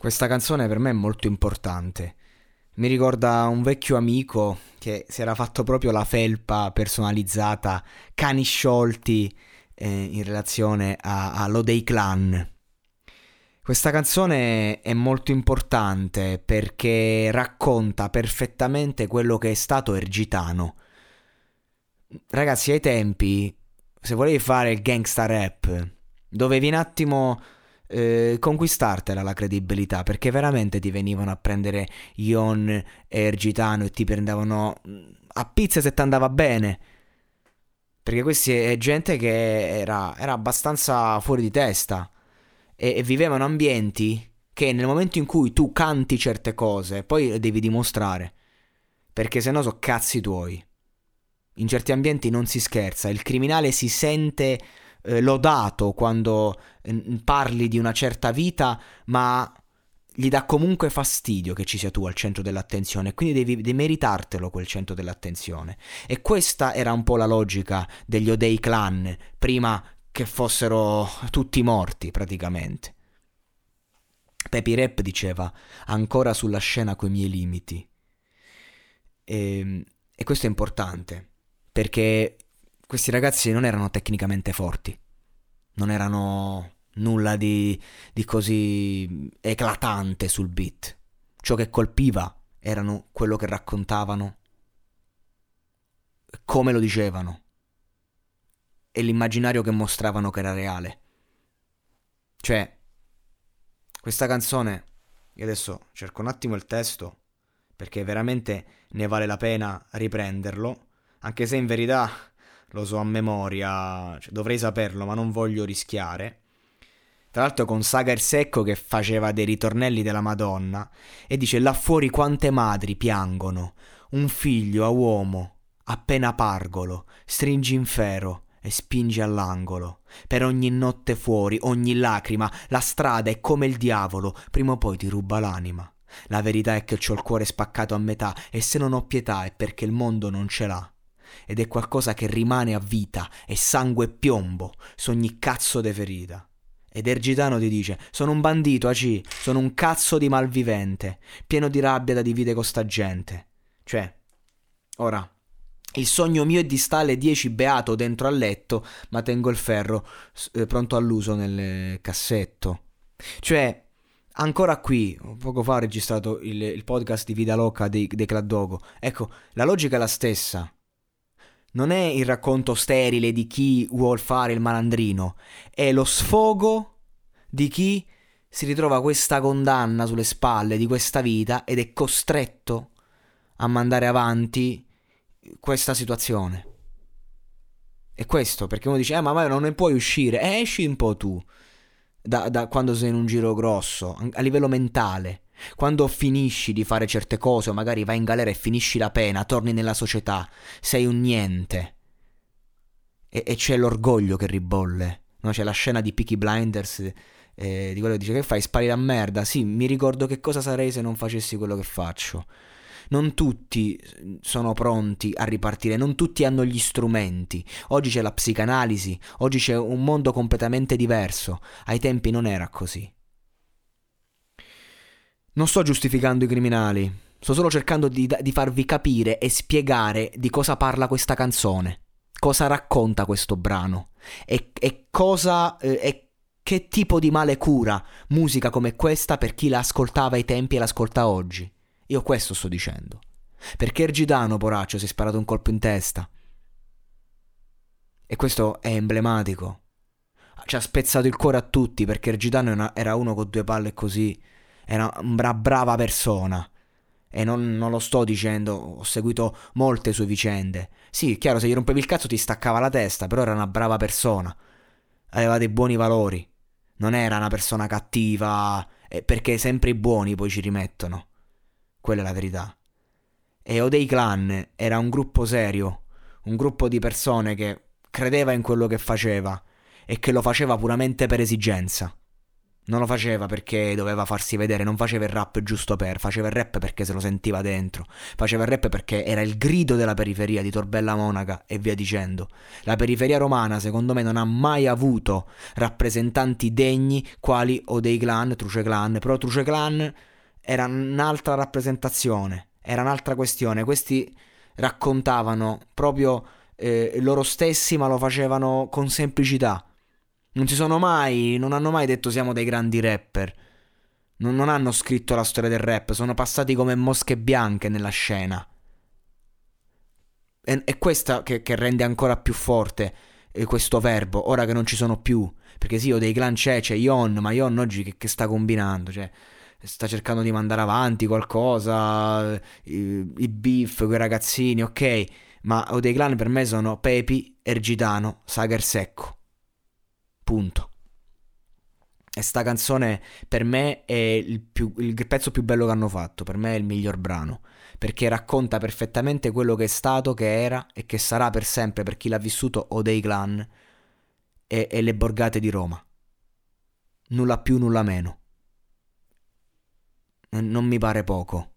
Questa canzone per me è molto importante. Mi ricorda un vecchio amico che si era fatto proprio la felpa personalizzata, cani sciolti, eh, in relazione a, a Lodei Clan. Questa canzone è molto importante perché racconta perfettamente quello che è stato Ergitano. Ragazzi, ai tempi, se volevi fare il gangsta rap, dovevi un attimo eh, conquistartela la credibilità perché veramente ti venivano a prendere Ion e Ergitano e ti prendevano mm, a pizza se ti andava bene. Perché questa è gente che era, era abbastanza fuori di testa e, e vivevano ambienti che nel momento in cui tu canti certe cose poi le devi dimostrare. Perché se no so cazzi tuoi. In certi ambienti non si scherza, il criminale si sente eh, lodato quando eh, parli di una certa vita, ma gli dà comunque fastidio che ci sia tu al centro dell'attenzione, quindi devi, devi meritartelo quel centro dell'attenzione. E questa era un po' la logica degli Odei Clan, prima che fossero tutti morti praticamente. Pepi Rap diceva ancora sulla scena coi miei limiti. E, ehm, e questo è importante perché questi ragazzi non erano tecnicamente forti, non erano nulla di, di così eclatante sul beat. Ciò che colpiva erano quello che raccontavano, come lo dicevano e l'immaginario che mostravano che era reale. Cioè, questa canzone, io adesso cerco un attimo il testo perché veramente ne vale la pena riprenderlo, anche se in verità lo so a memoria, cioè, dovrei saperlo, ma non voglio rischiare. Tra l'altro con Saga Secco che faceva dei ritornelli della Madonna e dice là fuori quante madri piangono, un figlio a uomo, appena pargolo, stringi in fero e spingi all'angolo. Per ogni notte fuori, ogni lacrima, la strada è come il diavolo, prima o poi ti ruba l'anima. La verità è che ho il cuore spaccato a metà e se non ho pietà è perché il mondo non ce l'ha ed è qualcosa che rimane a vita, è sangue e piombo su ogni cazzo de ferita. Ed Ergitano ti dice: Sono un bandito, Aci, sono un cazzo di malvivente, pieno di rabbia da dividere con sta gente. Cioè, ora, il sogno mio è di stare 10 beato dentro al letto, ma tengo il ferro eh, pronto all'uso nel cassetto. Cioè, ancora qui, poco fa ho registrato il, il podcast di Vida Loca dei, dei Claddogo. Ecco, la logica è la stessa non è il racconto sterile di chi vuol fare il malandrino, è lo sfogo di chi si ritrova questa condanna sulle spalle di questa vita ed è costretto a mandare avanti questa situazione. E questo, perché uno dice, eh ma non ne puoi uscire, eh esci un po' tu, da, da quando sei in un giro grosso, a livello mentale. Quando finisci di fare certe cose o magari vai in galera e finisci la pena, torni nella società, sei un niente. E, e c'è l'orgoglio che ribolle. No? C'è la scena di Peaky Blinders eh, di quello che dice che fai, spari la merda. Sì, mi ricordo che cosa sarei se non facessi quello che faccio. Non tutti sono pronti a ripartire, non tutti hanno gli strumenti. Oggi c'è la psicanalisi, oggi c'è un mondo completamente diverso. Ai tempi non era così. Non sto giustificando i criminali, sto solo cercando di, di, farvi capire e spiegare di cosa parla questa canzone, cosa racconta questo brano e, e cosa... Eh, e che tipo di male cura musica come questa per chi la ascoltava ai tempi e l'ascolta oggi. Io questo sto dicendo. Perché Ergidano, poraccio, si è sparato un colpo in testa. E questo è emblematico. Ci ha spezzato il cuore a tutti perché Ergidano era uno con due palle così era una brava persona. E non, non, lo sto dicendo, ho seguito molte sue vicende. Sì, chiaro, se gli rompevi il cazzo ti staccava la testa, però era una brava persona. Aveva dei buoni valori. Non era una persona cattiva, perché sempre i buoni poi ci rimettono. Quella è la verità. E Odei Clan era un gruppo serio, un gruppo di persone che credeva in quello che faceva e che lo faceva puramente per esigenza. Non lo faceva perché doveva farsi vedere, non faceva il rap giusto per, faceva il rap perché se lo sentiva dentro, faceva il rap perché era il grido della periferia di Torbella Monaca e via dicendo. La periferia romana, secondo me, non ha mai avuto rappresentanti degni quali o dei clan, Truce Clan, però Truce Clan era un'altra rappresentazione, era un'altra questione. Questi raccontavano proprio eh, loro stessi, ma lo facevano con semplicità non si sono mai, non hanno mai detto siamo dei grandi rapper. Non, non hanno scritto la storia del rap, sono passati come mosche bianche nella scena. È, è questa che, che, rende ancora più forte eh, questo verbo, ora che non ci sono più. Perché sì, ho dei clan c'è, c'è Ion, ma Ion oggi che, che sta combinando? Cioè, sta cercando di mandare avanti qualcosa, i, i beef, quei ragazzini, ok. Ma o dei clan per me sono Pepi, Ergitano, Sager Secco. Punto. E sta canzone per me è il, più, il, pezzo più bello che hanno fatto, per me è il miglior brano, perché racconta perfettamente quello che è stato, che era e che sarà per sempre per chi l'ha vissuto o dei clan e, e le borgate di Roma. Nulla più, nulla meno. Non mi pare poco.